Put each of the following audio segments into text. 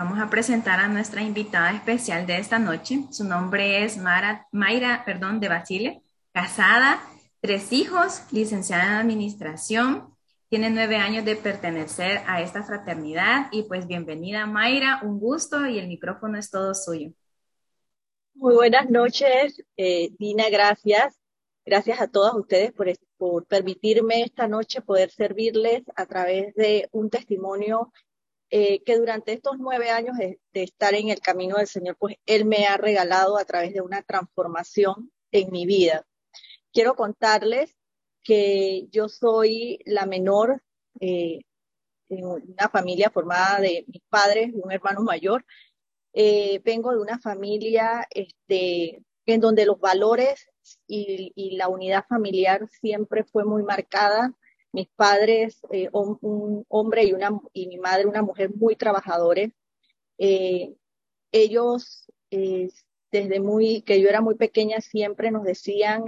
Vamos a presentar a nuestra invitada especial de esta noche. Su nombre es Mara, Mayra perdón, de Basile, casada, tres hijos, licenciada en administración, tiene nueve años de pertenecer a esta fraternidad y pues bienvenida Mayra, un gusto y el micrófono es todo suyo. Muy buenas noches, eh, Dina, gracias. Gracias a todos ustedes por, por permitirme esta noche poder servirles a través de un testimonio eh, que durante estos nueve años de, estar en el camino del Señor, pues Él me ha regalado a través de una transformación en mi vida. Quiero contarles que yo soy la menor eh, en una familia formada de mis padres y un hermano mayor. Eh, vengo de una familia este, en donde los valores y, y la unidad familiar siempre fue muy marcada mis padres, eh, un, hombre y, una, y mi madre, una mujer muy trabajadores. Eh, ellos, eh, desde muy, que yo era muy pequeña, siempre nos decían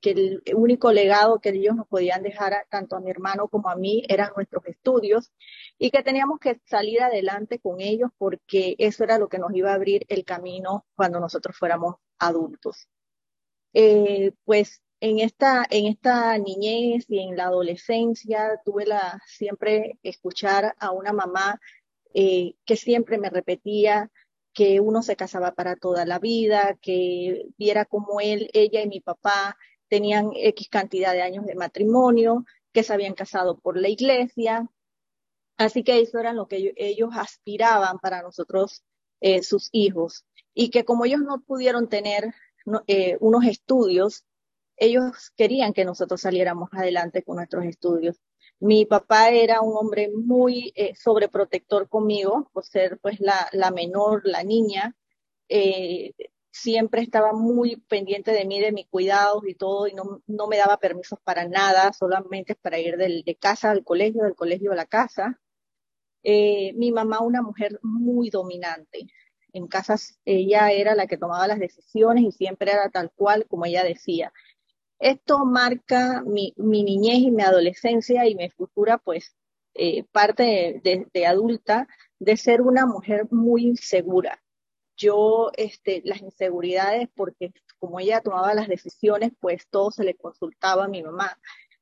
que el único legado que ellos nos podían dejar tanto a mi hermano como a mí eran nuestros estudios y que teníamos que salir adelante con ellos porque eso era lo que nos iba a abrir el camino cuando nosotros fuéramos adultos. pues en esta, en esta niñez y en la adolescencia tuve la siempre escuchar a una mamá eh, que siempre me repetía que uno se casaba para toda la vida, que viera como él, ella y mi papá tenían X cantidad de años de matrimonio, que se habían casado por la iglesia. Así que eso era lo que ellos aspiraban para nosotros, eh, sus hijos. Y que como ellos no pudieron tener eh, unos estudios, ellos querían que nosotros saliéramos adelante con nuestros estudios. Mi papá era un hombre muy eh, sobreprotector conmigo, por ser pues la, menor, la niña. Eh, siempre estaba muy pendiente de mí, de mi cuidado y todo, y no, no me daba permisos para nada, solamente para ir de casa al colegio, del colegio a la casa. Eh, mi mamá, una mujer muy dominante. En casa ella era la que tomaba las decisiones y siempre era tal cual como ella decía. Esto marca mi, niñez y mi adolescencia y mi futura, pues, eh, parte de, adulta, de ser una mujer muy insegura. Yo, este, las inseguridades, porque como ella tomaba las decisiones, pues todo se le consultaba a mi mamá.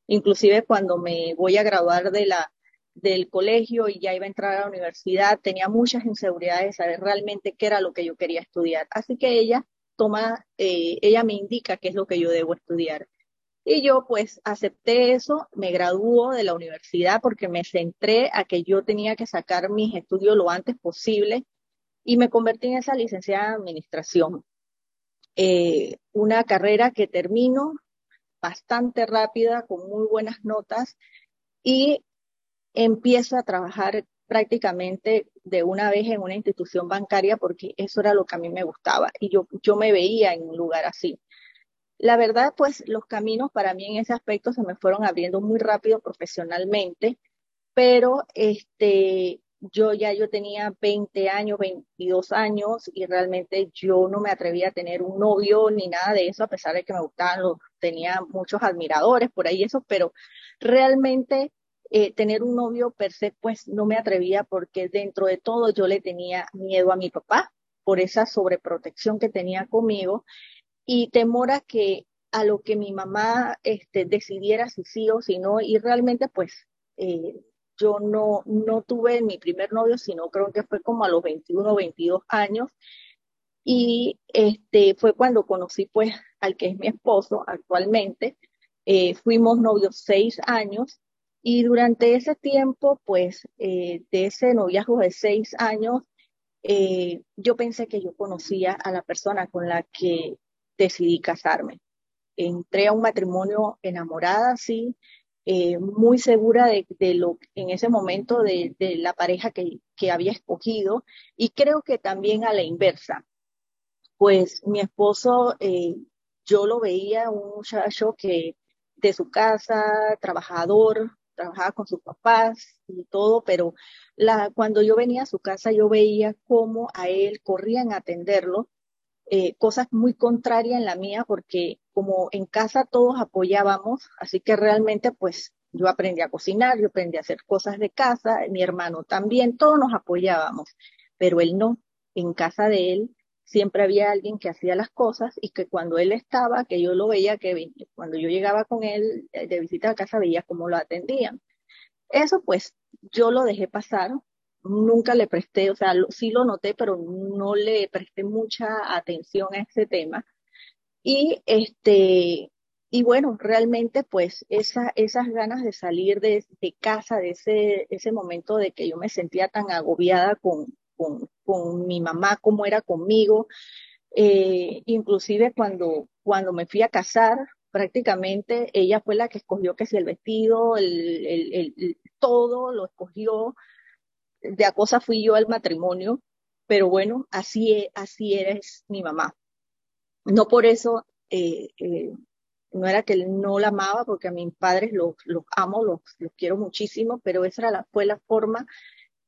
Inclusive cuando me voy a graduar de la, del colegio y ya iba a entrar a la universidad, tenía muchas inseguridades de saber realmente qué era lo que yo quería estudiar. Así que ella toma, eh, ella me indica qué es lo que yo debo estudiar. Y yo pues acepté eso, me graduó de la universidad porque me centré a que yo tenía que sacar mis estudios lo antes posible y me convertí en esa licenciada en administración. Eh, una carrera que termino bastante rápida, con muy buenas notas y empiezo a trabajar prácticamente de una vez en una institución bancaria porque eso era lo que a mí me gustaba y yo, yo me veía en un lugar así. La verdad, pues los caminos para mí en ese aspecto se me fueron abriendo muy rápido profesionalmente, pero este, yo ya yo tenía 20 años, 22 años y realmente yo no me atrevía a tener un novio ni nada de eso, a pesar de que me gustaban los, tenía muchos admiradores por ahí eso, pero realmente eh, tener un novio per se, pues no me atrevía porque dentro de todo yo le tenía miedo a mi papá por esa sobreprotección que tenía conmigo y temor a que a lo que mi mamá este, decidiera si sí o si no, y realmente pues eh, yo no, no tuve mi primer novio, sino creo que fue como a los 21 o 22 años, y este, fue cuando conocí pues al que es mi esposo actualmente, eh, fuimos novios seis años, y durante ese tiempo, pues, eh, de ese noviazgo de seis años, yo pensé que yo conocía a la persona con la que decidí casarme. Entré a un matrimonio enamorada, sí, eh, muy segura de, lo en ese momento de, la pareja que, había escogido y creo que también a la inversa. Pues mi esposo, yo lo veía un muchacho que de su casa, trabajador, trabajaba con sus papás y todo, pero cuando yo venía a su casa yo veía cómo a él corrían a atenderlo, eh, cosas muy contrarias en la mía, porque como en casa todos apoyábamos, así que realmente pues yo aprendí a cocinar, yo aprendí a hacer cosas de casa, mi hermano también, todos nos apoyábamos. pero él no. En casa de él siempre había alguien que hacía las cosas y que cuando él estaba, que yo lo veía, que cuando yo llegaba con él eh, de visita a casa, veía cómo lo atendían. Eso pues yo lo dejé pasar, nunca le presté, o sea, sí lo noté, pero no le presté mucha atención a ese tema. Y este, y bueno, realmente pues esa, esas ganas de salir de, casa, de ese, ese momento de que yo me sentía tan agobiada con, con, con mi mamá, como era conmigo, eh, inclusive cuando, cuando me fui a casar, prácticamente ella fue la que escogió que si el vestido, el, el, todo lo escogió, de a cosa fui yo al matrimonio, pero bueno, así, e, así eres mi mamá. No por eso eh, eh, no era que no la amaba, porque a mis padres los, amo, los, quiero muchísimo, pero esa fue la forma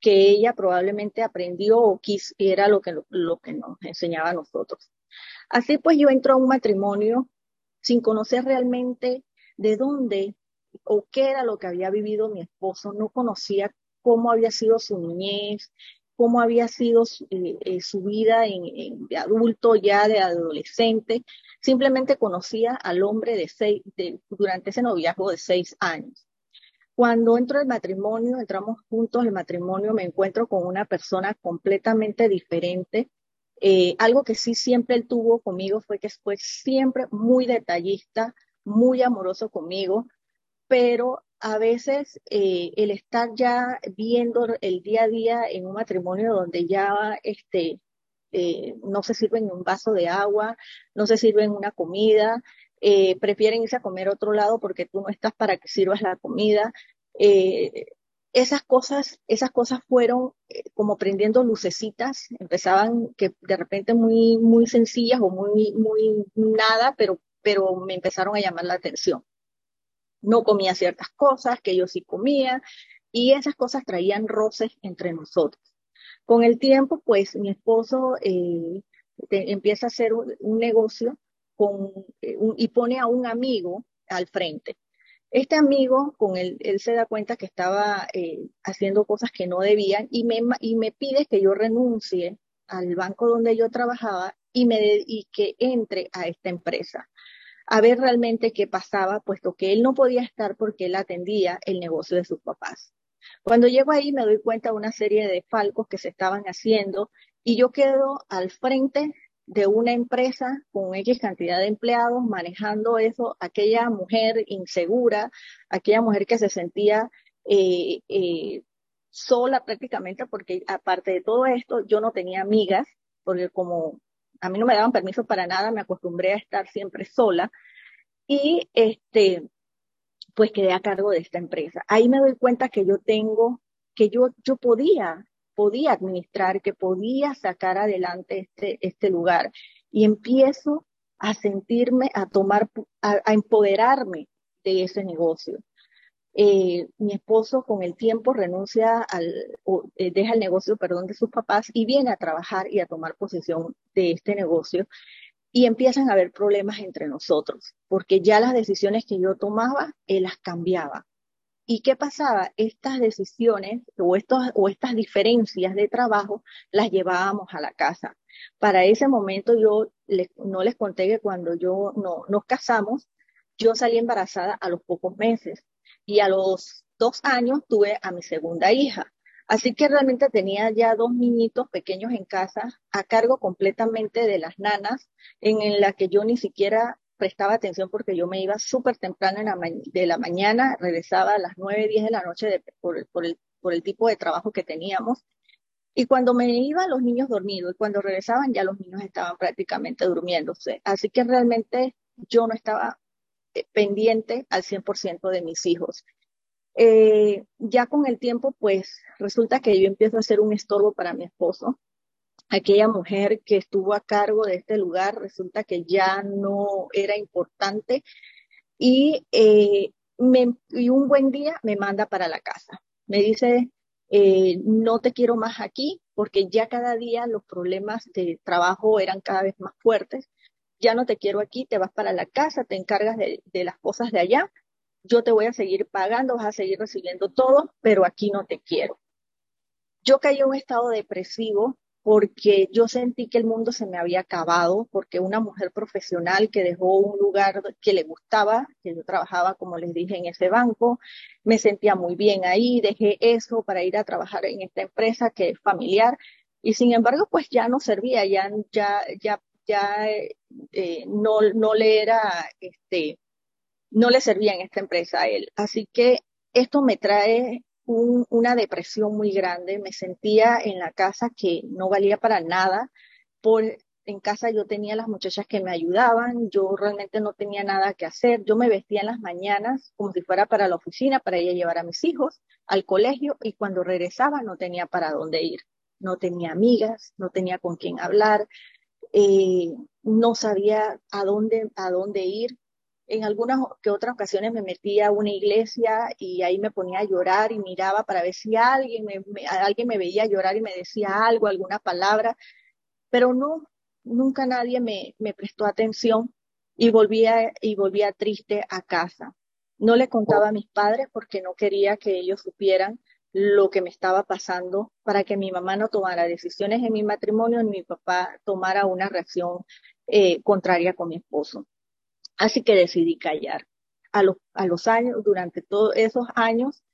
que ella probablemente aprendió o quiso, era lo que, lo que nos enseñaba a nosotros. Así pues yo entro a un matrimonio sin conocer realmente de dónde o qué era lo que había vivido mi esposo, no conocía cómo había sido su niñez, cómo había sido eh, eh, su vida en, en, de adulto, ya de adolescente, Simplemente conocía al hombre de seis, de, durante ese noviazgo de seis años. Cuando entro al matrimonio, entramos juntos al matrimonio, me encuentro con una persona completamente diferente. Eh, algo que sí siempre él tuvo conmigo fue que fue siempre muy detallista, muy amoroso conmigo, pero a veces eh, el estar ya viendo el día a día en un matrimonio donde ya este, eh, no se sirven un vaso de agua, no se sirven una comida, eh, prefieren irse a comer a otro lado porque tú no estás para que sirvas la comida. Esas cosas, esas cosas fueron como prendiendo lucecitas, empezaban que de repente muy, muy sencillas o muy, muy nada, pero, pero me empezaron a llamar la atención. No comía ciertas cosas que yo sí comía y esas cosas traían roces entre nosotros. Con el tiempo, pues mi esposo eh, empieza a hacer un, negocio con, eh, y pone a un amigo al frente. Este amigo, con él, él se da cuenta que estaba eh, haciendo cosas que no debían y me, y me pide que yo renuncie al banco donde yo trabajaba y, me, y que entre a esta empresa a ver realmente qué pasaba, puesto que él no podía estar porque él atendía el negocio de sus papás. Cuando llego ahí me doy cuenta de una serie de falcos que se estaban haciendo y yo quedo al frente de una empresa con X cantidad de empleados manejando eso, aquella mujer insegura, aquella mujer que se sentía eh, eh, sola prácticamente porque aparte de todo esto yo no tenía amigas porque como a mí no me daban permiso para nada, me acostumbré a estar siempre sola y este pues quedé a cargo de esta empresa. Ahí me doy cuenta que yo tengo, que yo, yo podía, podía administrar, que podía sacar adelante este, este lugar. Y empiezo a sentirme, a tomar, a, a empoderarme de ese negocio. Eh, mi esposo con el tiempo renuncia al, o, eh, deja el negocio, perdón, de sus papás y viene a trabajar y a tomar posesión de este negocio y empiezan a haber problemas entre nosotros, porque ya las decisiones que yo tomaba, él las cambiaba. ¿Y qué pasaba? Estas decisiones o, estos, o estas diferencias de trabajo las llevábamos a la casa. Para ese momento yo no les conté que cuando yo no, nos casamos, yo salí embarazada a los pocos meses y a los dos años tuve a mi segunda hija. Así que realmente tenía ya dos niñitos pequeños en casa a cargo completamente de las nanas, en, la que yo ni siquiera prestaba atención porque yo me iba súper temprano en de la mañana, regresaba a las nueve, diez de la noche por, el, por el tipo de trabajo que teníamos. Y cuando me iba, los niños dormidos, y cuando regresaban, ya los niños estaban prácticamente durmiéndose. Así que realmente yo no estaba pendiente al 100% de mis hijos. Eh, ya con el tiempo, pues resulta que yo empiezo a ser un estorbo para mi esposo. Aquella mujer que estuvo a cargo de este lugar resulta que ya no era importante y, eh, un buen día me manda para la casa. Me dice, eh, no te quiero más aquí porque ya cada día los problemas de trabajo eran cada vez más fuertes. Ya no te quiero aquí, te vas para la casa, te encargas de, las cosas de allá yo te voy a seguir pagando, vas a seguir recibiendo todo, pero aquí no te quiero. Yo caí en un estado depresivo porque yo sentí que el mundo se me había acabado, porque una mujer profesional que dejó un lugar que le gustaba, que yo trabajaba, como les dije, en ese banco, me sentía muy bien ahí, dejé eso para ir a trabajar en esta empresa que es familiar, y sin embargo, pues ya no servía, ya, ya, ya, ya eh, no, no le era, este, no le servía en esta empresa a él. Así que esto me trae una depresión muy grande, me sentía en la casa que no valía para nada, por, en casa yo tenía las muchachas que me ayudaban, yo realmente no tenía nada que hacer, yo me vestía en las mañanas como si fuera para la oficina, para ir a llevar a mis hijos al colegio y cuando regresaba no tenía para dónde ir, no tenía amigas, no tenía con quién hablar, eh, no sabía a dónde, a dónde ir, en algunas que otras ocasiones me metía a una iglesia y ahí me ponía a llorar y miraba para ver si alguien me, alguien me veía llorar y me decía algo, alguna palabra, pero no, nunca nadie me, me prestó atención y volvía, y volvía triste a casa. No le contaba a mis padres porque no quería que ellos supieran lo que me estaba pasando para que mi mamá no tomara decisiones en mi matrimonio ni mi papá tomara una reacción eh, contraria con mi esposo. Así que decidí callar. A los, a los años, durante todos esos años,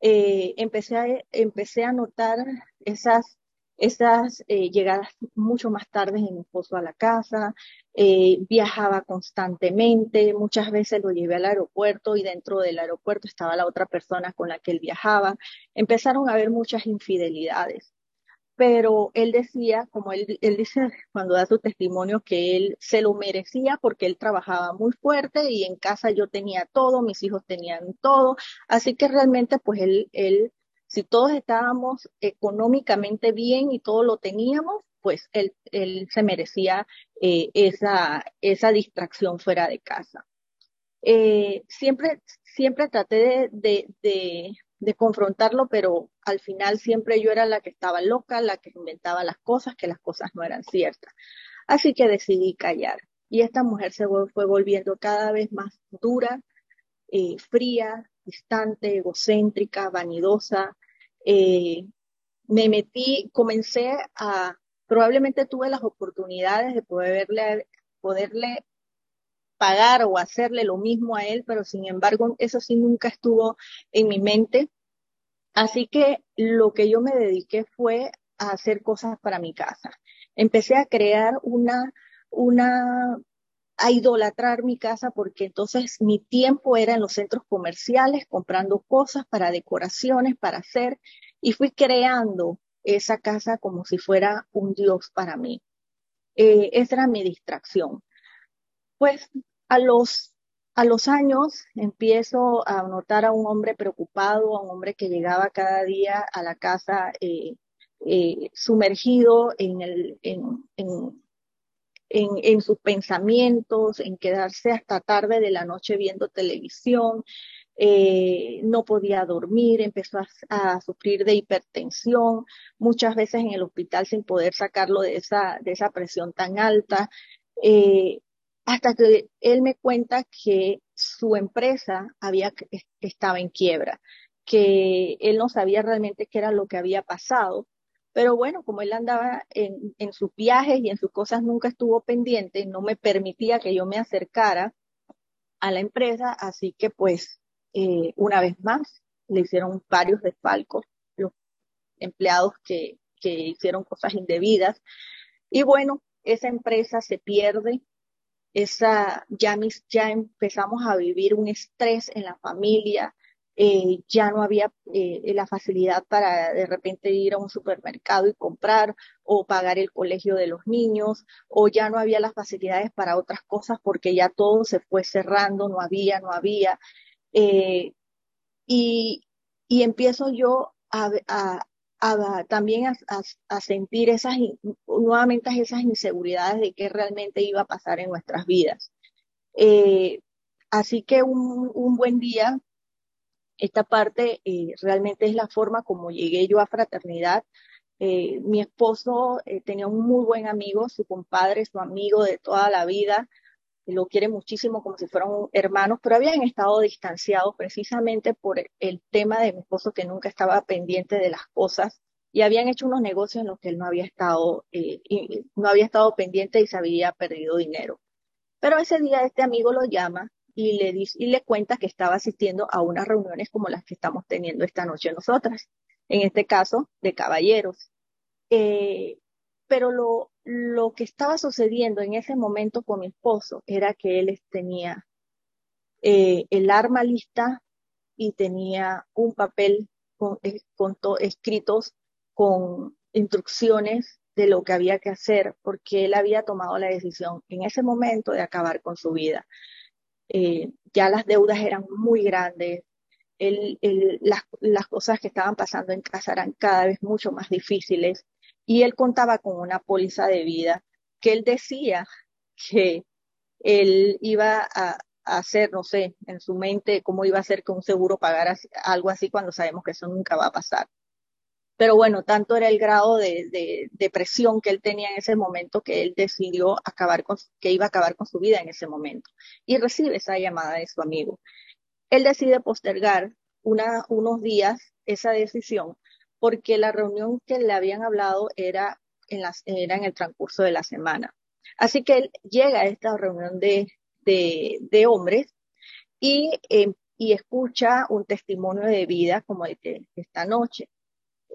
eh, empecé, a, empecé a notar esas, esas eh, llegadas mucho más tarde de mi esposo a la casa, eh, viajaba constantemente, muchas veces lo llevé al aeropuerto y dentro del aeropuerto estaba la otra persona con la que él viajaba. Empezaron a haber muchas infidelidades pero él decía, como él, él dice cuando da su testimonio, que él se lo merecía porque él trabajaba muy fuerte y en casa yo tenía todo, mis hijos tenían todo, así que realmente pues él si todos estábamos económicamente bien y todo lo teníamos, pues él, se merecía eh, esa, distracción fuera de casa. Eh, siempre, traté de confrontarlo, pero al final siempre yo era la que estaba loca, la que inventaba las cosas, que las cosas no eran ciertas. Así que decidí callar. Y esta mujer se fue volviendo cada vez más dura, eh, fría, distante, egocéntrica, vanidosa. Eh, me metí, comencé a, probablemente tuve las oportunidades de poderle, poderle pagar o hacerle lo mismo a él, pero sin embargo eso sí nunca estuvo en mi mente. Así que lo que yo me dediqué fue a hacer cosas para mi casa. Empecé a crear una, una, a idolatrar mi casa porque entonces mi tiempo era en los centros comerciales comprando cosas para decoraciones, para hacer, y fui creando esa casa como si fuera un Dios para mí. Eh, esa era mi distracción. Pues a los, a los años empiezo a notar a un hombre preocupado, a un hombre que llegaba cada día a la casa eh, eh, sumergido en, el, en, en, en, sus pensamientos, en quedarse hasta tarde de la noche viendo televisión, eh, no podía dormir, empezó a, sufrir de hipertensión, muchas veces en el hospital sin poder sacarlo de esa, de esa presión tan alta. Eh, hasta que él me cuenta que su empresa había, estaba en quiebra, que él no sabía realmente qué era lo que había pasado, pero bueno, como él andaba en, en sus viajes y en sus cosas nunca estuvo pendiente, no me permitía que yo me acercara a la empresa, así que pues eh, una vez más le hicieron varios desfalcos los empleados que, que hicieron cosas indebidas. Y bueno, esa empresa se pierde, esa, ya, ya empezamos a vivir un estrés en la familia, eh, ya no había eh, la facilidad para de repente ir a un supermercado y comprar o pagar el colegio de los niños, o ya no había las facilidades para otras cosas porque ya todo se fue cerrando, no había, no había. Eh, y, y empiezo yo a, también a, sentir esas, nuevamente esas inseguridades de qué realmente iba a pasar en nuestras vidas. Así que un, un, buen día, esta parte eh, realmente es la forma como llegué yo a fraternidad. Eh, mi esposo tenía un muy buen amigo, su compadre, su amigo de toda la vida, lo quiere muchísimo como si fueran hermanos, pero habían estado distanciados precisamente por el tema de mi esposo que nunca estaba pendiente de las cosas y habían hecho unos negocios en los que él no había estado, eh, no había estado pendiente y se había perdido dinero. Pero ese día este amigo lo llama y le, y le cuenta que estaba asistiendo a unas reuniones como las que estamos teniendo esta noche nosotras, en este caso de caballeros. Eh, pero lo, lo que estaba sucediendo en ese momento con mi esposo era que él tenía eh, el arma lista y tenía un papel con, eh, con escritos con instrucciones de lo que había que hacer, porque él había tomado la decisión en ese momento de acabar con su vida. Eh, ya las deudas eran muy grandes, las, las cosas que estaban pasando en casa eran cada vez mucho más difíciles y él contaba con una póliza de vida que él decía que él iba a, hacer, no sé, en su mente cómo iba a ser que un seguro pagara algo así cuando sabemos que eso nunca va a pasar. Pero bueno, tanto era el grado de, depresión que él tenía en ese momento que él decidió acabar con, que iba a acabar con su vida en ese momento. Y recibe esa llamada de su amigo. Él decide postergar unos días esa decisión porque la reunión que le habían hablado era en, era en el transcurso de la semana. Así que él llega a esta reunión de, de, hombres y, em, y, escucha un testimonio de vida como el de esta noche.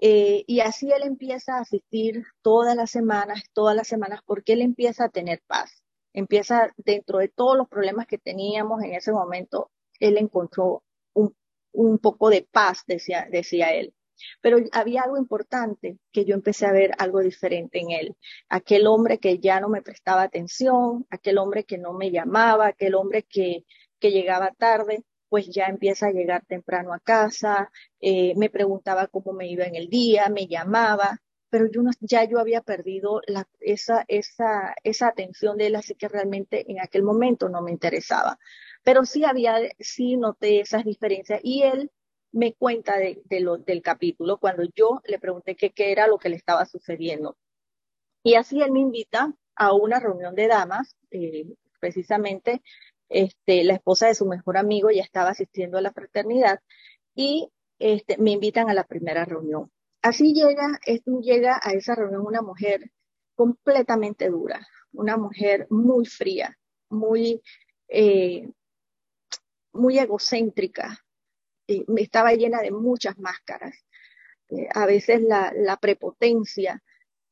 Eh, y así él empieza a asistir todas las semanas, todas las semanas, porque él empieza a tener paz. Empieza dentro de todos los problemas que teníamos en ese momento, él encontró un, un poco de paz, decía, decía él. Pero había algo importante que yo empecé a ver algo diferente en él. Aquel hombre que ya no me prestaba atención, aquel hombre que no me llamaba, aquel hombre que, que llegaba tarde, pues ya empieza a llegar temprano a casa, eh, me preguntaba cómo me iba en el día, me llamaba, pero ya yo había perdido esa, esa, esa atención de él, así que realmente en aquel momento no me interesaba. Pero sí había, sí noté esas diferencias y él me cuenta de, lo, del capítulo cuando yo le pregunté qué era lo que le estaba sucediendo. Y así él me invita a una reunión de damas, eh, precisamente este, la esposa de su mejor amigo ya estaba asistiendo a la fraternidad y este, me invitan a la primera reunión. Así llega, llega a esa reunión una mujer completamente dura, una mujer muy fría, muy, eh, muy egocéntrica, estaba llena de muchas máscaras. Eh, a veces la, prepotencia,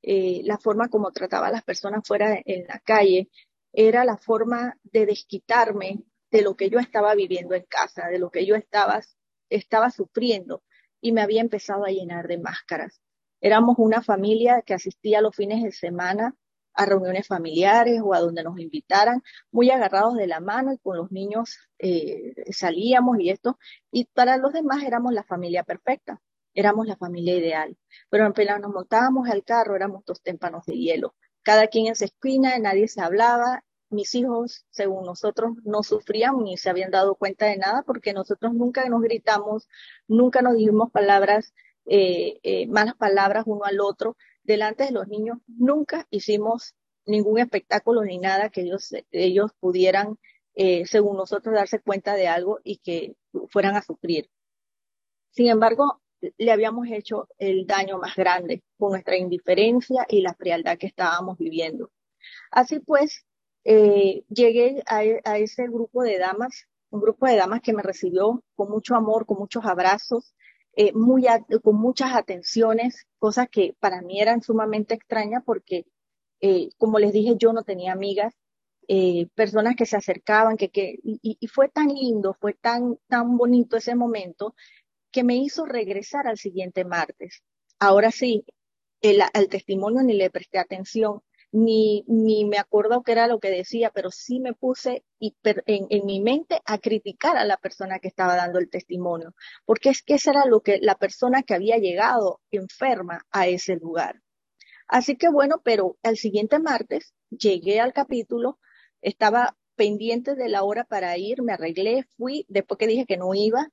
eh, la forma como trataba a las personas fuera en la calle, era la forma de desquitarme de lo que yo estaba viviendo en casa, de lo que yo estaba, estaba sufriendo y me había empezado a llenar de máscaras. Éramos una familia que asistía los fines de semana a reuniones familiares o a donde nos invitaran, muy agarrados de la mano y con los niños eh, salíamos y esto, y para los demás éramos la familia perfecta, éramos la familia ideal, pero apenas nos montábamos al carro éramos dos témpanos de hielo, cada quien en su esquina, nadie se hablaba, mis hijos, según nosotros, no sufrían ni se habían dado cuenta de nada porque nosotros nunca nos gritamos, nunca nos dijimos palabras, eh, eh, malas palabras uno al otro, delante de los niños nunca hicimos ningún espectáculo ni nada que ellos, ellos pudieran, eh, según nosotros, darse cuenta de algo y que fueran a sufrir. Sin embargo, le habíamos hecho el daño más grande con nuestra indiferencia y la frialdad que estábamos viviendo. Así pues, eh, llegué a, a, ese grupo de damas, un grupo de damas que me recibió con mucho amor, con muchos abrazos, eh, con muchas atenciones, cosas que para mí eran sumamente extrañas porque, eh, como les dije, yo no tenía amigas, personas que se acercaban, que, que y, y, fue tan lindo, fue tan, tan bonito ese momento que me hizo regresar al siguiente martes. Ahora sí, el, al testimonio ni le presté atención, ni, ni me acuerdo qué era lo que decía, pero sí me puse en, en, mi mente a criticar a la persona que estaba dando el testimonio, porque es que esa era lo que la persona que había llegado enferma a ese lugar. Así que bueno, pero el siguiente martes llegué al capítulo, estaba pendiente de la hora para ir, me arreglé, fui, después que dije que no iba,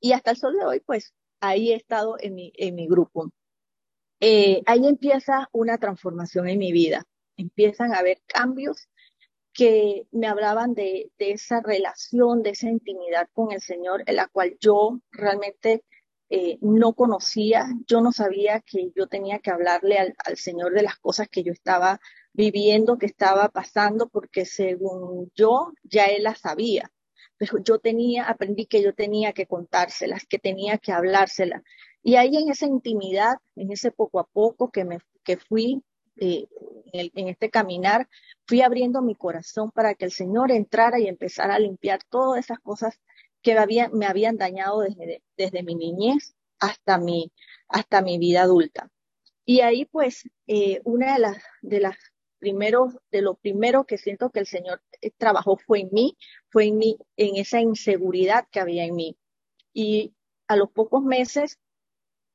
y hasta el sol de hoy, pues ahí he estado en mi, en mi grupo. Eh, ahí empieza una transformación en mi vida empiezan a haber cambios que me hablaban de, esa relación, de esa intimidad con el Señor, en la cual yo realmente eh, no conocía, yo no sabía que yo tenía que hablarle al, Señor de las cosas que yo estaba viviendo, que estaba pasando, porque según yo ya Él las sabía. Pero yo tenía, aprendí que yo tenía que contárselas, que tenía que hablárselas. Y ahí en esa intimidad, en ese poco a poco que, me, que fui eh, en, este caminar, fui abriendo mi corazón para que el Señor entrara y empezara a limpiar todas esas cosas que me habían, dañado desde, desde mi niñez hasta mi, hasta mi vida adulta. Y ahí pues eh, una de las, de las primeros, de lo primero que siento que el Señor eh, trabajó fue en mí, fue en mí, en esa inseguridad que había en mí. Y a los pocos meses,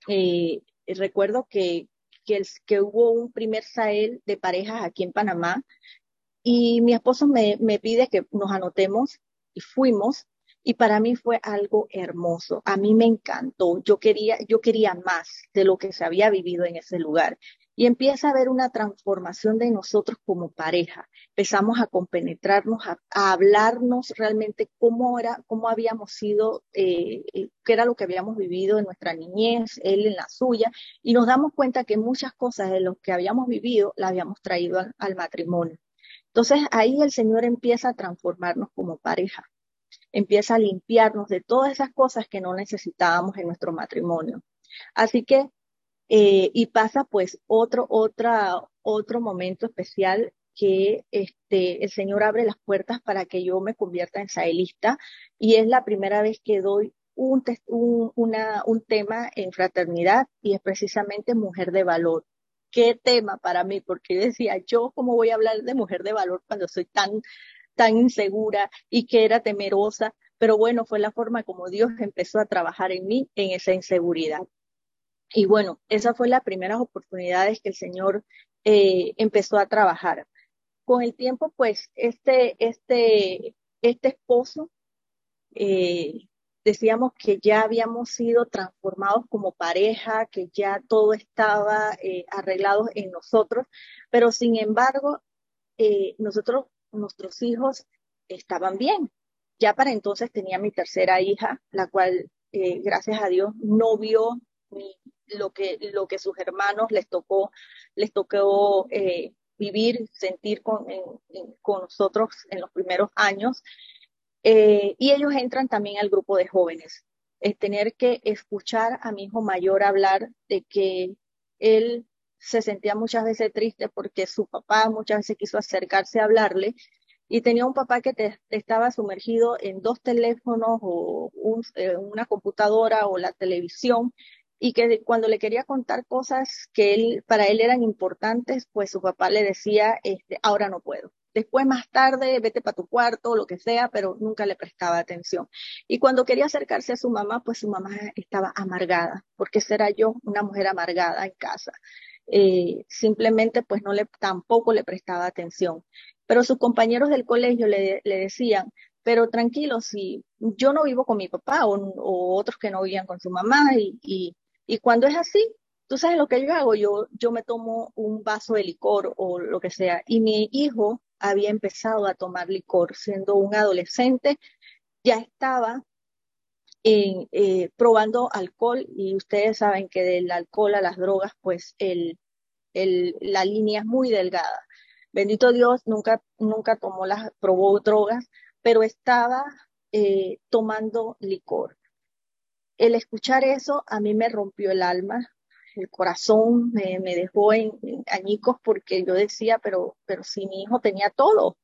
eh, recuerdo que, que, hubo un primer Sael de parejas aquí en Panamá y mi esposo me, me pide que nos anotemos y fuimos y para mí fue algo hermoso. A mí me encantó. Yo quería, yo quería más de lo que se había vivido en ese lugar. Y empieza a haber una transformación de nosotros como pareja. Empezamos a compenetrarnos, a, hablarnos realmente cómo era, cómo habíamos sido, eh, eh, qué era lo que habíamos vivido en nuestra niñez, él en la suya, y nos damos cuenta que muchas cosas de lo que habíamos vivido las habíamos traído al matrimonio. Entonces ahí el Señor empieza a transformarnos como pareja empieza a limpiarnos de todas esas cosas que no necesitábamos en nuestro matrimonio. Así que, eh, y pasa pues otro, otra, otro momento especial que este, el Señor abre las puertas para que yo me convierta en saelista y es la primera vez que doy un, tema en fraternidad y es precisamente mujer de valor. ¿Qué tema para mí? Porque decía, yo cómo voy a hablar de mujer de valor cuando soy tan tan insegura y que era temerosa, pero bueno, fue la forma como Dios empezó a trabajar en mí en esa inseguridad. Y bueno, esa fue las primeras oportunidades que el Señor eh, empezó a trabajar. Con el tiempo, pues, este, este, este esposo, eh, decíamos que ya habíamos sido transformados como pareja, que ya todo estaba eh, arreglado en nosotros, pero sin embargo, nosotros nuestros hijos estaban bien. Ya para entonces tenía mi tercera hija, la cual, gracias a Dios, no vio lo, que, lo que sus hermanos les tocó, les tocó eh, vivir, sentir con, con nosotros en los primeros años. Eh, y ellos entran también al grupo de jóvenes. Es tener que escuchar a mi hijo mayor hablar de que él se sentía muchas veces triste porque su papá muchas veces quiso acercarse a hablarle y tenía un papá que te, estaba sumergido en dos teléfonos o eh, una computadora o la televisión y que cuando le quería contar cosas que él, para él eran importantes, pues su papá le decía, este, ahora no puedo. Después, más tarde, vete para tu cuarto, lo que sea, pero nunca le prestaba atención. Y cuando quería acercarse a su mamá, pues su mamá estaba amargada, porque será yo una mujer amargada en casa. Eh, simplemente pues no le, tampoco le prestaba atención. Pero sus compañeros del colegio le, le decían, pero tranquilo, si yo no vivo con mi papá o, otros que no vivían con su mamá y, y, y, cuando es así, tú sabes lo que yo hago, yo, yo me tomo un vaso de licor o lo que sea y mi hijo había empezado a tomar licor siendo un adolescente, ya estaba eh, probando alcohol y ustedes saben que del alcohol a las drogas, pues el, la línea es muy delgada. Bendito Dios, nunca, nunca tomó las, probó drogas, pero estaba eh, tomando licor. El escuchar eso a mí me rompió el alma, el corazón me, dejó en, añicos porque yo decía, pero, pero si mi hijo tenía todo,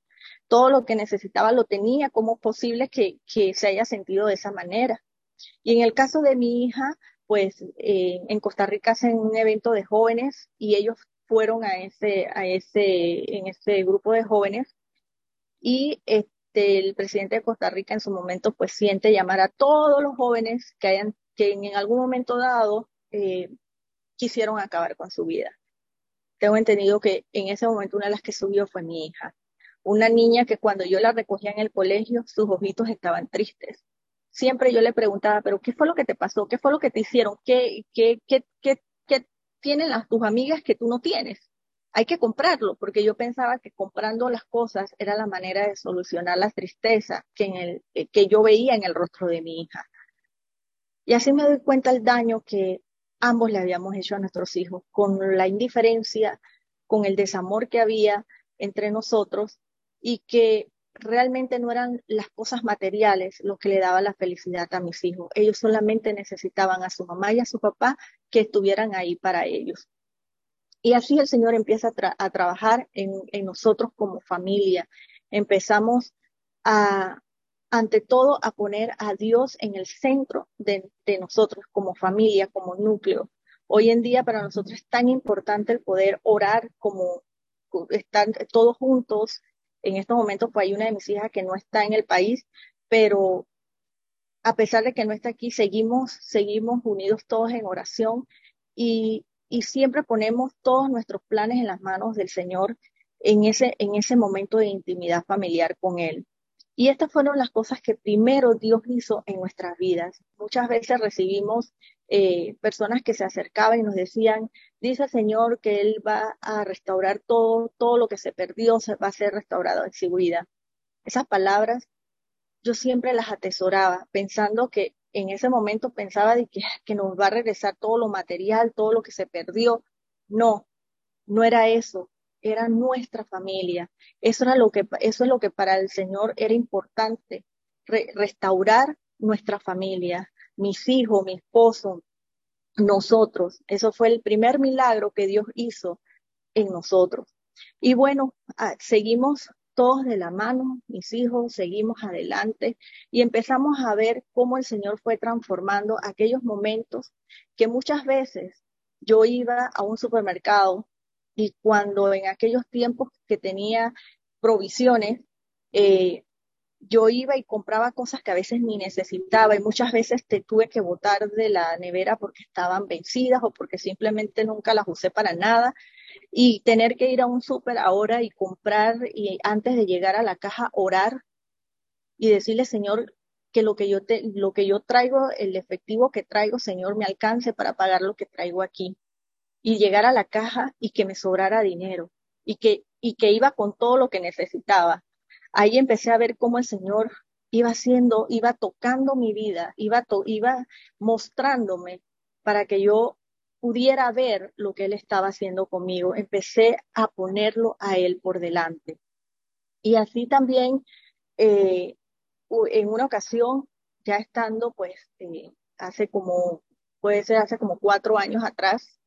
todo lo que necesitaba lo tenía, ¿cómo es posible que, se haya sentido de esa manera? Y en el caso de mi hija, pues eh, en Costa Rica hacen un evento de jóvenes y ellos fueron a ese, a ese, en ese grupo de jóvenes y este, el presidente de Costa Rica en su momento pues siente llamar a todos los jóvenes que hayan, que en algún momento dado eh, quisieron acabar con su vida. Tengo entendido que en ese momento una de las que subió fue mi hija, una niña que cuando yo la recogía en el colegio sus ojitos estaban tristes siempre yo le preguntaba, pero ¿qué fue lo que te pasó? ¿Qué fue lo que te hicieron? ¿Qué, qué, qué, qué, qué tienen las, tus amigas que tú no tienes? Hay que comprarlo, porque yo pensaba que comprando las cosas era la manera de solucionar la tristeza eh, que yo veía en el rostro de mi hija. Y así me doy cuenta el daño que ambos le habíamos hecho a nuestros hijos, con la indiferencia, con el desamor que había entre nosotros y que realmente no eran las cosas materiales lo que le daba la felicidad a mis hijos. Ellos solamente necesitaban a su mamá y a su papá que estuvieran ahí para ellos. Y así el Señor empieza a, trabajar en, nosotros como familia. Empezamos a, ante todo, a poner a Dios en el centro de, de nosotros como familia, como núcleo. Hoy en día para nosotros es tan importante el poder orar como estar todos juntos. En estos momentos, pues hay una de mis hijas que no está en el país, pero a pesar de que no está aquí, seguimos, seguimos unidos todos en oración y, y siempre ponemos todos nuestros planes en las manos del Señor en ese, en ese momento de intimidad familiar con Él. Y estas fueron las cosas que primero Dios hizo en nuestras vidas. Muchas veces recibimos eh, personas que se acercaban y nos decían, dice el Señor que Él va a restaurar todo, todo lo que se perdió se va a ser restaurado en su. Esas palabras yo siempre las atesoraba, pensando que en ese momento pensaba de que, nos va a regresar todo lo material, todo lo que se perdió. No, no era eso, era nuestra familia. Eso era lo que, eso es lo que para el Señor era importante, restaurar nuestra familia, mis hijos, mi esposo, nosotros. Eso fue el primer milagro que Dios hizo en nosotros. Y bueno, ah, seguimos todos de la mano, mis hijos, seguimos adelante y empezamos a ver cómo el Señor fue transformando aquellos momentos que muchas veces yo iba a un supermercado y cuando en aquellos tiempos que tenía provisiones, eh, yo iba y compraba cosas que a veces ni necesitaba y muchas veces te tuve que botar de la nevera porque estaban vencidas o porque simplemente nunca las usé para nada y tener que ir a un súper ahora y comprar y antes de llegar a la caja orar y decirle, Señor, que lo que yo te, lo que yo traigo, el efectivo que traigo, Señor, me alcance para pagar lo que traigo aquí. Y llegar a la caja y que me sobrara dinero y que, y que iba con todo lo que necesitaba. Ahí empecé a ver cómo el Señor iba haciendo, iba tocando mi vida, iba, iba mostrándome para que yo pudiera ver lo que él estaba haciendo conmigo. Empecé a ponerlo a él por delante. Y así también, eh, en una ocasión, ya estando, pues, eh, hace como, puede ser hace como cuatro años atrás,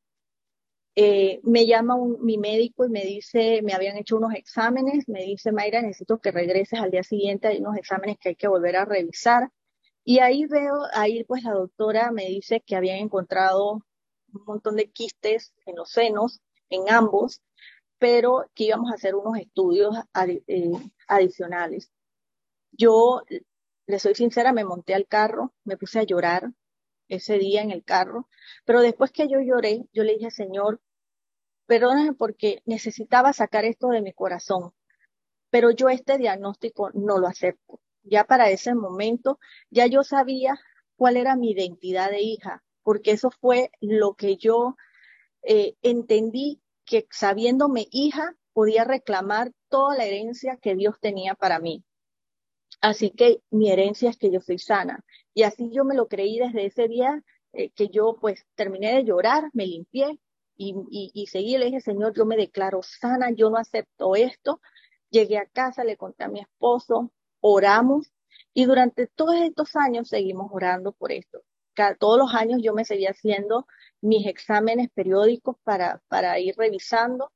eh, me llama mi médico y me dice, me habían hecho unos exámenes, me dice, Mayra, necesito que regreses al día siguiente, hay unos exámenes que hay que volver a revisar. Y ahí veo, ahí pues la doctora me dice que habían encontrado un montón de quistes en los senos, en ambos, pero que íbamos a hacer unos estudios eh, adicionales. Yo, le soy sincera, me monté al carro, me puse a llorar ese día en el carro, pero después que yo lloré, yo le dije, Señor, perdóname porque necesitaba sacar esto de mi corazón, pero yo este diagnóstico no lo acepto. Ya para ese momento, ya yo sabía cuál era mi identidad de hija, porque eso fue lo que yo eh, entendí que sabiéndome hija podía reclamar toda la herencia que Dios tenía para mí. Así que mi herencia es que yo soy sana. Y así yo me lo creí desde ese día eh, que yo pues terminé de llorar, me limpié y, y, y seguí, le dije, Señor, yo me declaro sana, yo no acepto esto. Llegué a casa, le conté a mi esposo, oramos y durante todos estos años seguimos orando por esto todos los años yo me seguía haciendo mis exámenes periódicos para, para ir revisando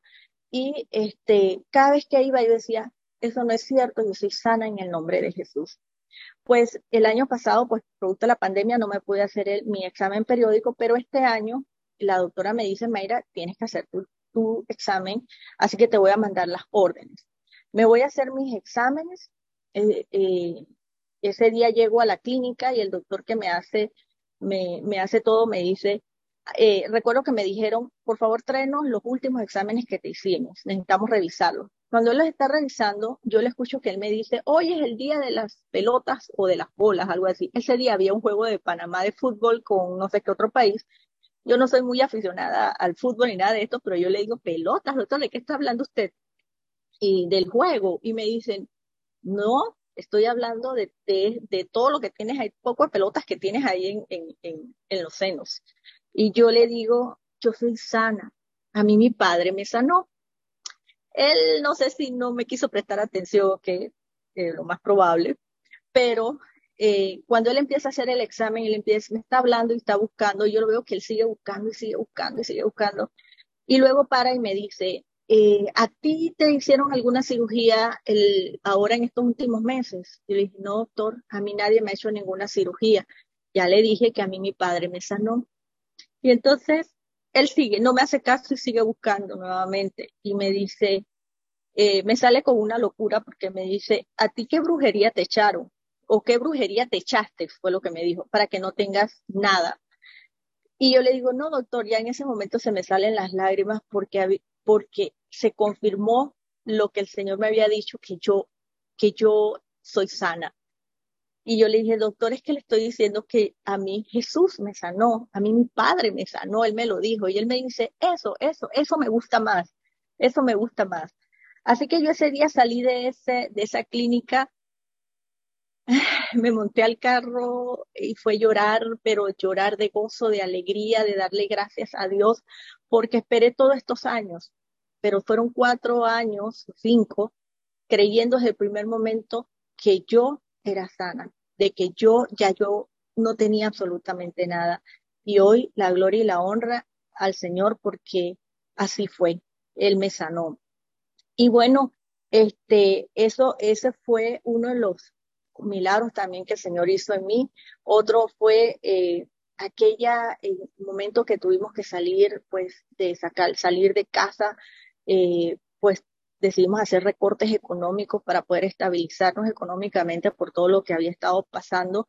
y este, cada vez que iba yo decía, eso no es cierto, yo soy sana en el nombre de Jesús. Pues el año pasado, pues producto de la pandemia, no me pude hacer el, mi examen periódico, pero este año la doctora me dice, Mayra, tienes que hacer tu, tu examen, así que te voy a mandar las órdenes. Me voy a hacer mis exámenes. Eh, eh, ese día llego a la clínica y el doctor que me hace me, me hace todo, me dice, eh, recuerdo que me dijeron, por favor tráenos los últimos exámenes que te hicimos, necesitamos revisarlos. Cuando él los está revisando, yo le escucho que él me dice, hoy es el día de las pelotas o de las bolas, algo así. Ese día había un juego de Panamá de fútbol con no sé qué otro país. Yo no soy muy aficionada al fútbol ni nada de esto, pero yo le digo, pelotas, doctor, ¿de qué está hablando usted? Y del juego. Y me dicen, no, estoy hablando de, de, todo lo que tienes ahí, poco de pelotas que tienes ahí en, en, en, los senos. Y yo le digo, yo soy sana. A mí mi padre me sanó. Él no sé si no me quiso prestar atención, que es lo más probable, pero eh, cuando él empieza a hacer el examen, él empieza, me está hablando y está buscando, yo lo veo que él sigue buscando y sigue buscando y sigue buscando. Y luego para y me dice, eh, ¿a ti te hicieron alguna cirugía el, ahora en estos últimos meses? Y le dije, no, doctor, a mí nadie me ha hecho ninguna cirugía. Ya le dije que a mí mi padre me sanó. Y entonces él sigue, no me hace caso y sigue buscando nuevamente. Y me dice, eh, me sale con una locura porque me dice, ¿a ti qué brujería te echaron? ¿O qué brujería te echaste? Fue lo que me dijo, para que no tengas nada. Y yo le digo, no, doctor, ya en ese momento se me salen las lágrimas porque, porque se confirmó lo que el Señor me había dicho, que yo, que yo soy sana. Y yo le dije, doctor, es que le estoy diciendo que a mí Jesús me sanó, a mí mi padre me sanó, él me lo dijo. Y él me dice, eso, eso, eso me gusta más, eso me gusta más. Así que yo ese día salí de, ese, de esa clínica, me monté al carro y fue llorar, pero llorar de gozo, de alegría, de darle gracias a Dios, porque esperé todos estos años pero fueron cuatro años, cinco, creyendo desde el primer momento que yo era sana, de que yo ya yo no tenía absolutamente nada. Y hoy la gloria y la honra al Señor porque así fue. Él me sanó. Y bueno, este, eso, ese fue uno de los milagros también que el Señor hizo en mí. Otro fue eh, aquella eh, momento que tuvimos que salir, pues, de sacar, salir de casa eh, pues decidimos hacer recortes económicos para poder estabilizarnos económicamente por todo lo que había estado pasando.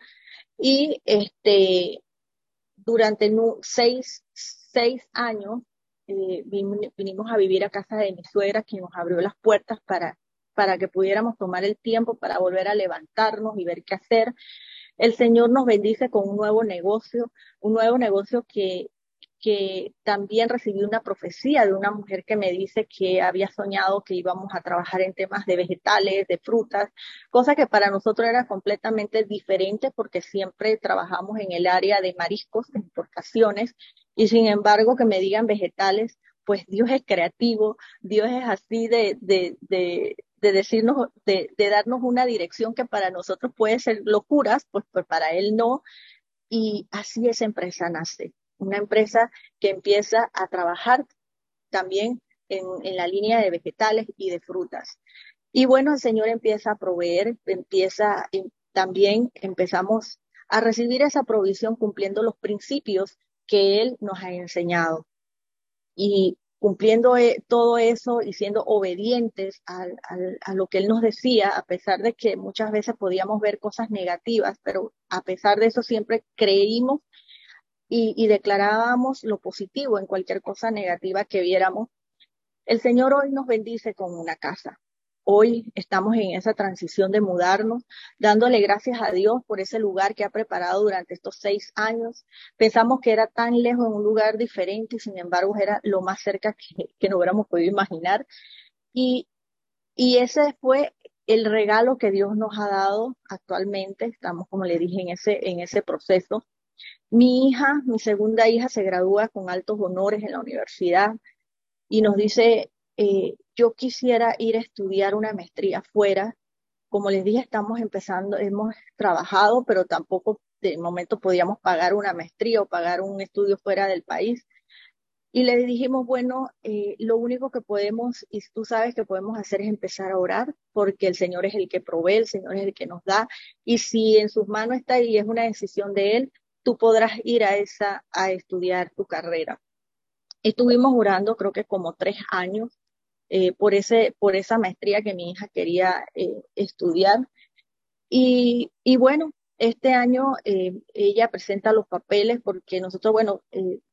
Y este, durante seis, seis años eh, vinimos a vivir a casa de mi suegra, que nos abrió las puertas para, para que pudiéramos tomar el tiempo para volver a levantarnos y ver qué hacer. El Señor nos bendice con un nuevo negocio, un nuevo negocio que que también recibí una profecía de una mujer que me dice que había soñado que íbamos a trabajar en temas de vegetales, de frutas, cosa que para nosotros era completamente diferente porque siempre trabajamos en el área de mariscos, de importaciones, y sin embargo que me digan vegetales, pues Dios es creativo, Dios es así de, de, de, de decirnos, de, de darnos una dirección que para nosotros puede ser locuras, pues, pues para Él no, y así esa empresa nace una empresa que empieza a trabajar también en, la línea de vegetales y de frutas. Y bueno, el Señor empieza a proveer, empieza, también empezamos a recibir esa provisión cumpliendo los principios que Él nos ha enseñado. Y cumpliendo eh, todo eso y siendo obedientes a lo que Él nos decía, a pesar de que muchas veces podíamos ver cosas negativas, pero a pesar de eso siempre creímos y, declarábamos lo positivo en cualquier cosa negativa que viéramos. El Señor hoy nos bendice con una casa. Hoy estamos en esa transición de mudarnos, dándole gracias a Dios por ese lugar que ha preparado durante estos seis años. Pensamos que era tan lejos en un lugar diferente y sin embargo era lo más cerca que, que no hubiéramos podido imaginar. Y, y ese fue el regalo que Dios nos ha dado actualmente. Estamos, como le dije, en ese, en ese proceso mi hija, mi segunda hija, se gradúa con altos honores en la universidad y nos dice, eh, yo quisiera ir a estudiar una maestría fuera. Como les dije, estamos empezando, hemos trabajado, pero tampoco de momento podíamos pagar una maestría o pagar un estudio fuera del país. Y le dijimos, bueno, eh, lo único que podemos, y tú sabes que podemos hacer es empezar a orar, porque el Señor es el que provee, el Señor es el que nos da, y si en sus manos está y es una decisión de Él, tú podrás ir a esa, a estudiar tu carrera. Estuvimos orando creo que como tres años eh, por, ese, por esa maestría que mi hija quería eh, estudiar. Y, y, bueno, este año eh, ella presenta los papeles porque nosotros, bueno,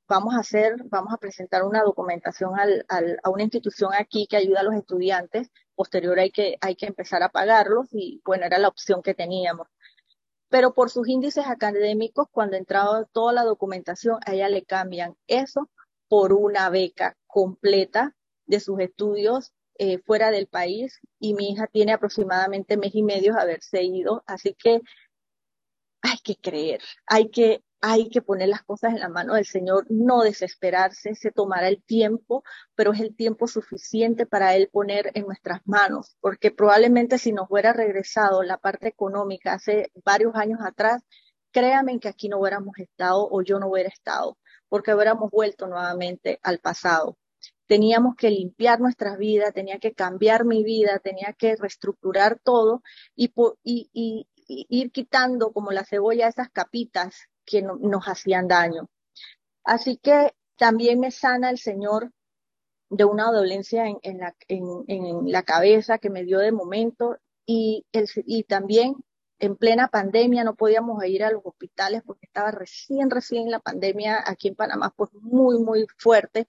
vamos a hacer, vamos a presentar una documentación al, al, a una institución aquí que ayuda a los estudiantes. Posterior hay que, hay que empezar a pagarlos y bueno, era la opción que teníamos pero por sus índices académicos, cuando entraba toda la documentación, a ella le cambian eso por una beca completa de sus estudios eh, fuera del país y mi hija tiene aproximadamente mes y medio de haberse ido, así que hay que creer, hay que, hay que poner las cosas en la mano del Señor, no desesperarse, se tomará el tiempo, pero es el tiempo suficiente para Él poner en nuestras manos, porque probablemente si nos hubiera regresado la parte económica hace varios años atrás, créanme que aquí no hubiéramos estado o yo no hubiera estado, porque hubiéramos vuelto nuevamente al pasado. Teníamos que limpiar nuestras vidas, tenía que cambiar mi vida, tenía que reestructurar todo y, y, ir quitando como la cebolla esas capitas que nos hacían daño. Así que también me sana el Señor de una dolencia en, la, cabeza que me dio de momento y, también en plena pandemia no podíamos ir a los hospitales porque estaba recién, recién la pandemia aquí en Panamá, pues muy, muy fuerte.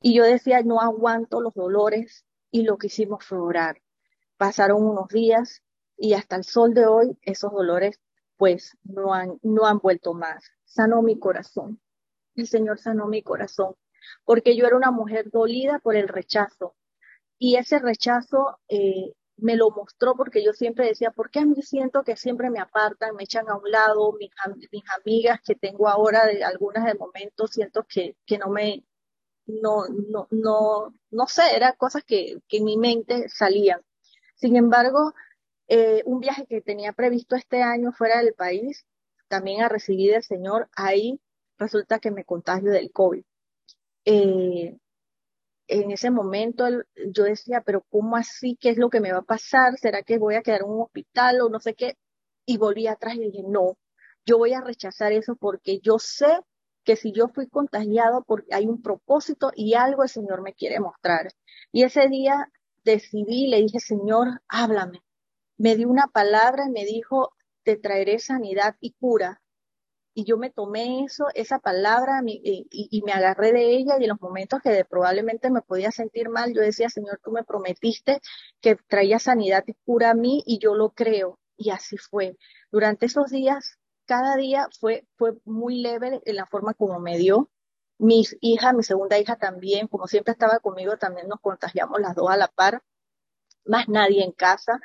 Y yo decía, no aguanto los dolores y lo que hicimos fue. Pasaron unos días y hasta el sol de hoy esos dolores pues no han, no han vuelto más. Sanó mi corazón. El Señor sanó mi corazón porque yo era una mujer dolida por el rechazo. Y ese rechazo eh, me lo mostró porque yo siempre decía, ¿por qué a mí siento que siempre me apartan, me echan a un lado, mis, mis amigas que tengo ahora, de algunas de momento, siento que, que no me, no, no, no, no sé, eran cosas que, que en mi mente salían. Sin embargo, eh, un viaje que tenía previsto este año fuera del país, también a recibir del Señor, ahí resulta que me contagio del COVID. Eh, en ese momento yo decía, pero ¿cómo así? ¿Qué es lo que me va a pasar? ¿Será que voy a quedar en un hospital o no sé qué? Y volví atrás y dije, no, yo voy a rechazar eso porque yo sé que si yo fui contagiado porque hay un propósito y algo el Señor me quiere mostrar. Y ese día decidí, le dije, Señor, háblame, me dio una palabra y me dijo, te traeré sanidad y cura. Y yo me tomé eso, esa palabra y, me agarré de ella y en los momentos que probablemente me podía sentir mal, yo decía, Señor, tú me prometiste que traía sanidad y cura a mí y yo lo creo. Y así fue. Durante esos días, cada día fue, fue muy leve en la forma como me dio. Mis hijas, mi segunda hija también, como siempre estaba conmigo, también nos contagiamos las dos a la par, más nadie en casa.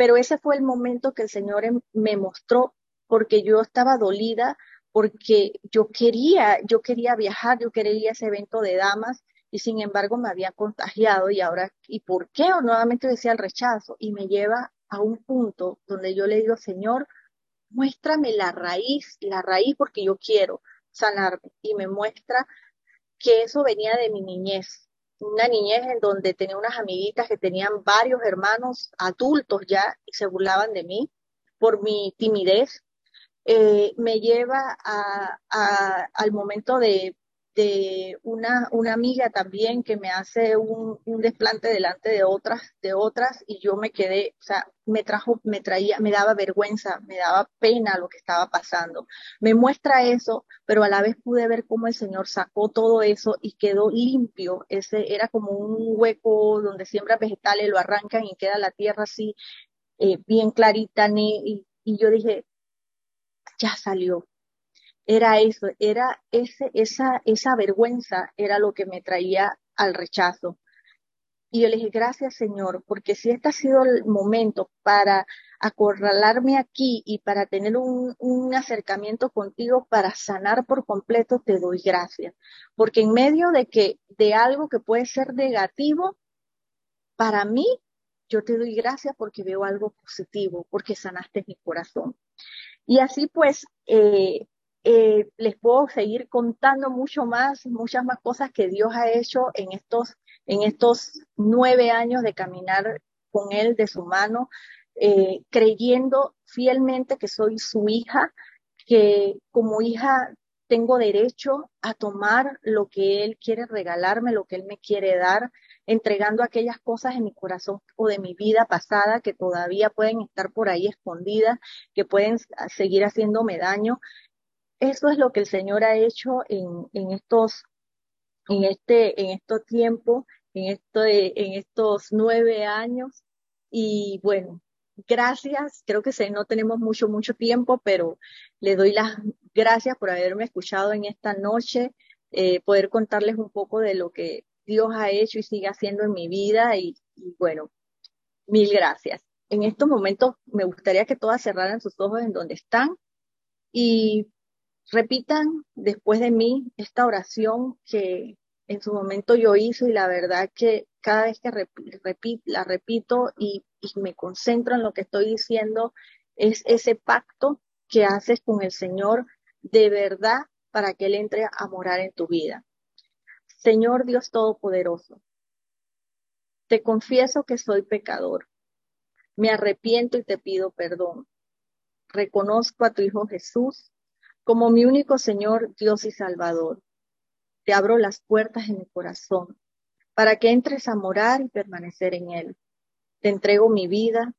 Pero ese fue el momento que el Señor em, me mostró porque yo estaba dolida, porque yo quería, yo quería viajar, yo quería ese evento de damas y sin embargo me había contagiado y ahora, ¿y por qué? O nuevamente decía el rechazo y me lleva a un punto donde yo le digo, Señor, muéstrame la raíz, la raíz porque yo quiero sanarme y me muestra que eso venía de mi niñez, una niñez en donde tenía unas amiguitas que tenían varios hermanos adultos ya y se burlaban de mí por mi timidez. Eh, me lleva al momento de de una, una amiga también que me hace un, desplante delante de otras, de otras, y yo me quedé, o sea, me trajo, me traía, me daba vergüenza, me daba pena lo que estaba pasando. Me muestra eso, pero a la vez pude ver cómo el Señor sacó todo eso y quedó limpio. Ese era como un hueco donde siembra vegetales, lo arrancan y queda la tierra así, eh, bien clarita, y, y yo dije, ya salió, era eso, era ese, esa, esa vergüenza era lo que me traía al rechazo. Y yo le dije, gracias Señor, porque si este ha sido el momento para acorralarme aquí y para tener un, un, acercamiento contigo para sanar por completo, te doy gracias. Porque en medio de que, de algo que puede ser negativo, para mí, yo te doy gracias porque veo algo positivo, porque sanaste mi corazón. Y así pues, eh, eh, les puedo seguir contando mucho más, muchas más cosas que Dios ha hecho en estos, en estos nueve años de caminar con Él de su mano, eh, creyendo fielmente que soy su hija, que como hija tengo derecho a tomar lo que Él quiere regalarme, lo que Él me quiere dar, entregando aquellas cosas en mi corazón o de mi vida pasada que todavía pueden estar por ahí escondidas, que pueden seguir haciéndome daño eso es lo que el Señor ha hecho en, estos, en este, en estos tiempos, en, esto, en estos nueve años. Y bueno, gracias. Creo que no tenemos mucho, mucho tiempo, pero le doy las gracias por haberme escuchado en esta noche, eh, poder contarles un poco de lo que Dios ha hecho y sigue haciendo en mi vida y, bueno, mil gracias. En estos momentos me gustaría que todas cerraran sus ojos en donde están y repitan después de mí esta oración que en su momento yo hice y la verdad que cada vez que la repito y, y me concentro en lo que estoy diciendo, es ese pacto que haces con el Señor de verdad para que Él entre a morar en tu vida. Señor Dios Todopoderoso, te confieso que soy pecador. Me arrepiento y te pido perdón. Reconozco a tu Hijo Jesús como mi único Señor, Dios y Salvador. Te abro las puertas en mi corazón para que entres a morar y permanecer en Él. Te entrego mi vida,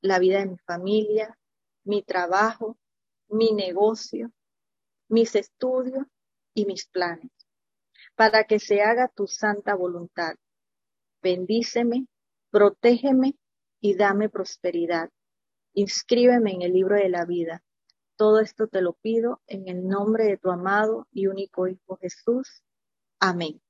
la vida de mi familia, mi trabajo, mi negocio, mis estudios y mis planes, para que se haga tu santa voluntad. Bendíceme, protégeme y dame prosperidad. Inscríbeme en el libro de la vida. Todo esto te lo pido en el nombre de tu amado y único Hijo Jesús. Amén.